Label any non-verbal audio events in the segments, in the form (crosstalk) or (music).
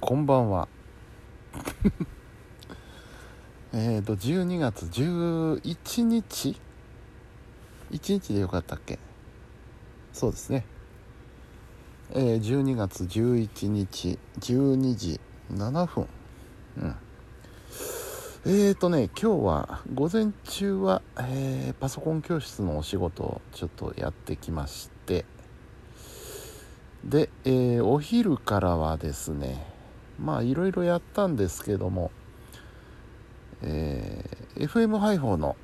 こんばんは。(laughs) えっと12月11日1日でよかったっけ？そうですね。えー、12月11日12時7分。うん。えーとね今日は午前中は、えー、パソコン教室のお仕事をちょっとやってきまして。で、えー、お昼からはですねまあいろいろやったんですけども、えー、FM 配報の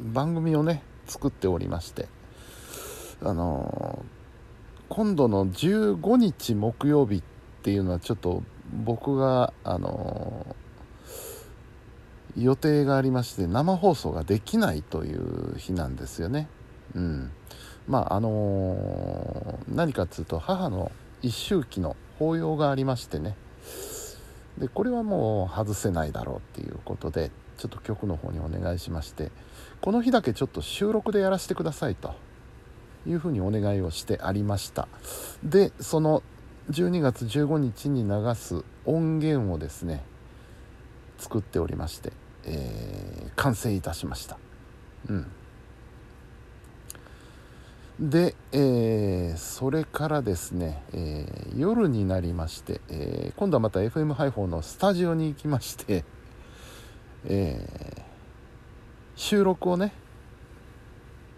番組をね作っておりましてあのー、今度の15日木曜日っていうのはちょっと僕があのー、予定がありまして生放送ができないという日なんですよね。うん、まああのー、何かっつうと母の一周忌の法要がありましてね。でこれはもう外せないだろうっていうことでちょっと局の方にお願いしましてこの日だけちょっと収録でやらせてくださいと。いうふうにお願いをしてありました。でその12月15日に流す音源をですね作っておりまして、えー、完成いたしました。うん。で、えー、それからですね、えー、夜になりまして、えー、今度はまた FM 配報のスタジオに行きまして、え収録をね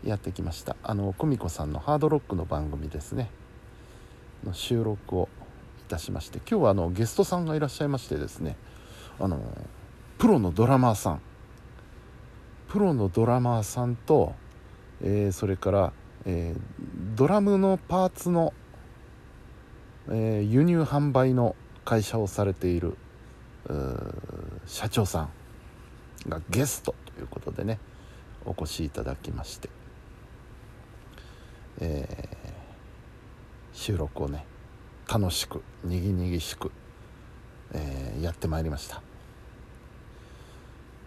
やってきました。あの久美子さんのハードロックの番組ですね。の収録をいたしまして今日はあのゲストさんがいらっしゃいましてですねあのプロのドラマーさん。プロのドラマーさんと、えー、それから、えー、ドラムのパーツの、えー、輸入販売の会社をされている社長さんがゲストということでねお越しいただきましてえー、収録をね楽しくにぎにぎしく、えー、やってまいりました。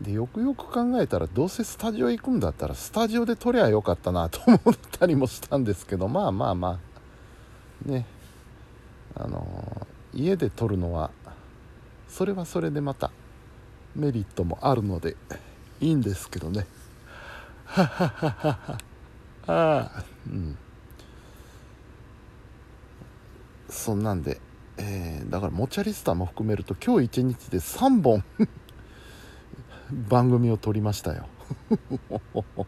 でよくよく考えたらどうせスタジオ行くんだったらスタジオで撮りゃよかったなと思ったりもしたんですけどまあまあまあ。ね。あの、家で撮るのはそれはそれでまたメリットもあるのでいいんですけどね。ははははは。ああ。うん。そんなんで、えー、だからモチャリスターも含めると今日一日で3本。番組を撮りましたよ。(laughs)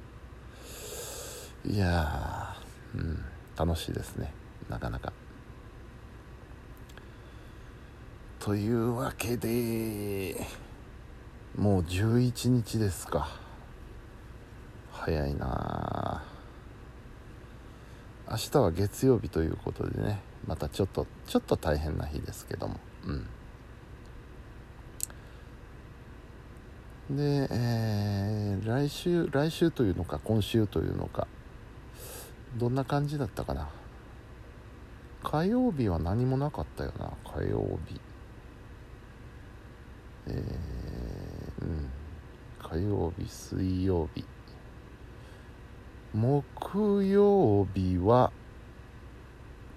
いやうん、楽しいですね。なかなか。というわけでもう11日ですか。早いな明日は月曜日ということでねまたちょっとちょっと大変な日ですけども。うん。で、えー、来週来週というのか今週というのかどんな感じだったかな。火曜日は何もなかったよな火曜日。えー、うん。火曜日水曜日。木曜日は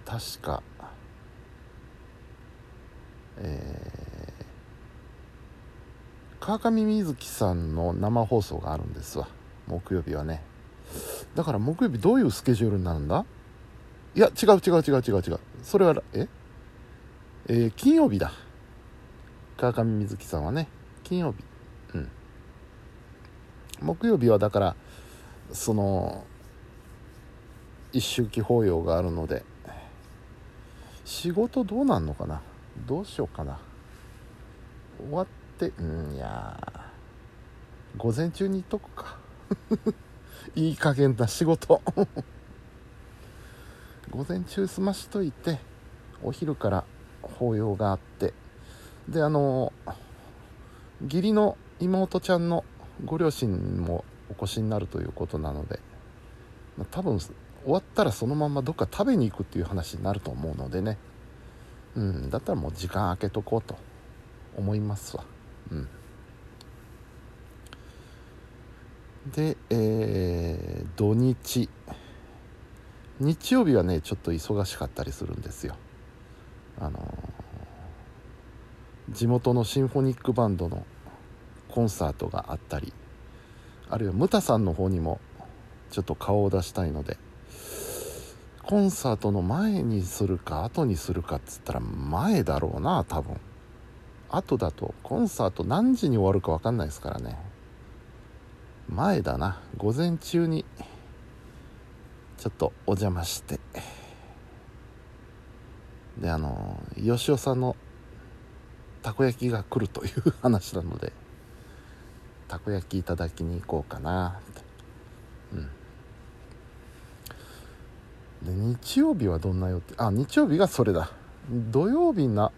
確かえー、川上瑞希さんの生放送があるんですわ。木曜日はね。だから木曜日どういうスケジュールになるんだ？いや違う違う違う違う違う。それはえ？えー、金曜日だ。川上瑞希さんはね。金曜日。うん。木曜日はだからその一周忌法要があるので仕事どうなんのかな？どうしようかな？終わってうんいや午前中に行っとくか。(laughs) いい加減な仕事。(laughs) 午前中済ましといてお昼から法要があって。であの義理の妹ちゃんのご両親もお越しになるということなので多分終わったらそのままどっか食べに行くっていう話になると思うのでね。うんだったらもう時間空けとこうと思いますわ。うん。でえー、土日。日曜日はねちょっと忙しかったりするんですよ。あの地元のシンフォニックバンドのコンサートがあったりあるいはムタさんの方にもちょっと顔を出したいのでコンサートの前にするか後にするかっつったら前だろうな多分。後だとコンサート何時に終わるか分かんないですからね。前だな。午前中にちょっとお邪魔して。であの吉尾さんのたこ焼きが来るという話なのでたこ焼きいただきに行こうかな。うん。で日曜日はどんな予定？あ日曜日がそれだ。土曜日な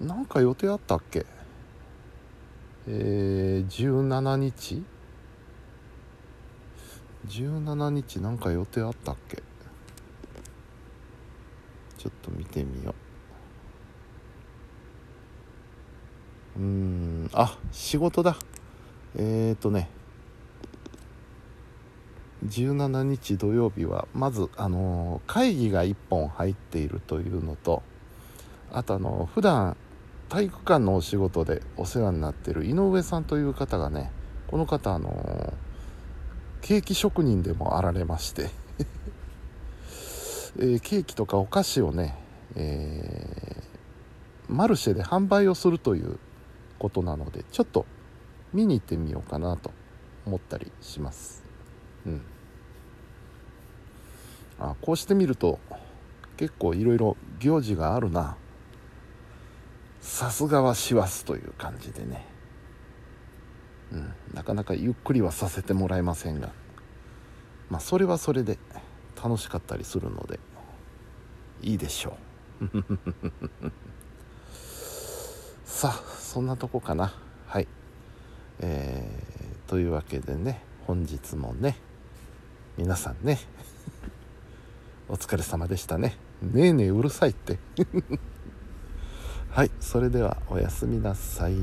なんか予定あったっけ？えー、17日？17日なんか予定あったっけ？ちょっと見てみよう。うーんあ仕事だ。えーとね。17日土曜日はまず、あのー会議が1本入っているというのとあとあの普段体育館のお仕事でお世話になっている井上さんという方がねこの方あのケーキ職人でもあられまして、(laughs) えーケーキとかお菓子をね、えーマルシェで販売をするということなのでちょっと見に行ってみようかなと思ったりします。うん。あこうしてみると結構いろいろ行事があるな。さすがは師走という感じでね。うん。なかなかゆっくりはさせてもらえませんが。まあそれはそれで楽しかったりするのでいいでしょう。(laughs) さあそんなとこかな。はい。えー、というわけでね本日もね皆さんね (laughs) お疲れ様でしたね。ねえねえうるさいって。(laughs) はいそれではおやすみなさい。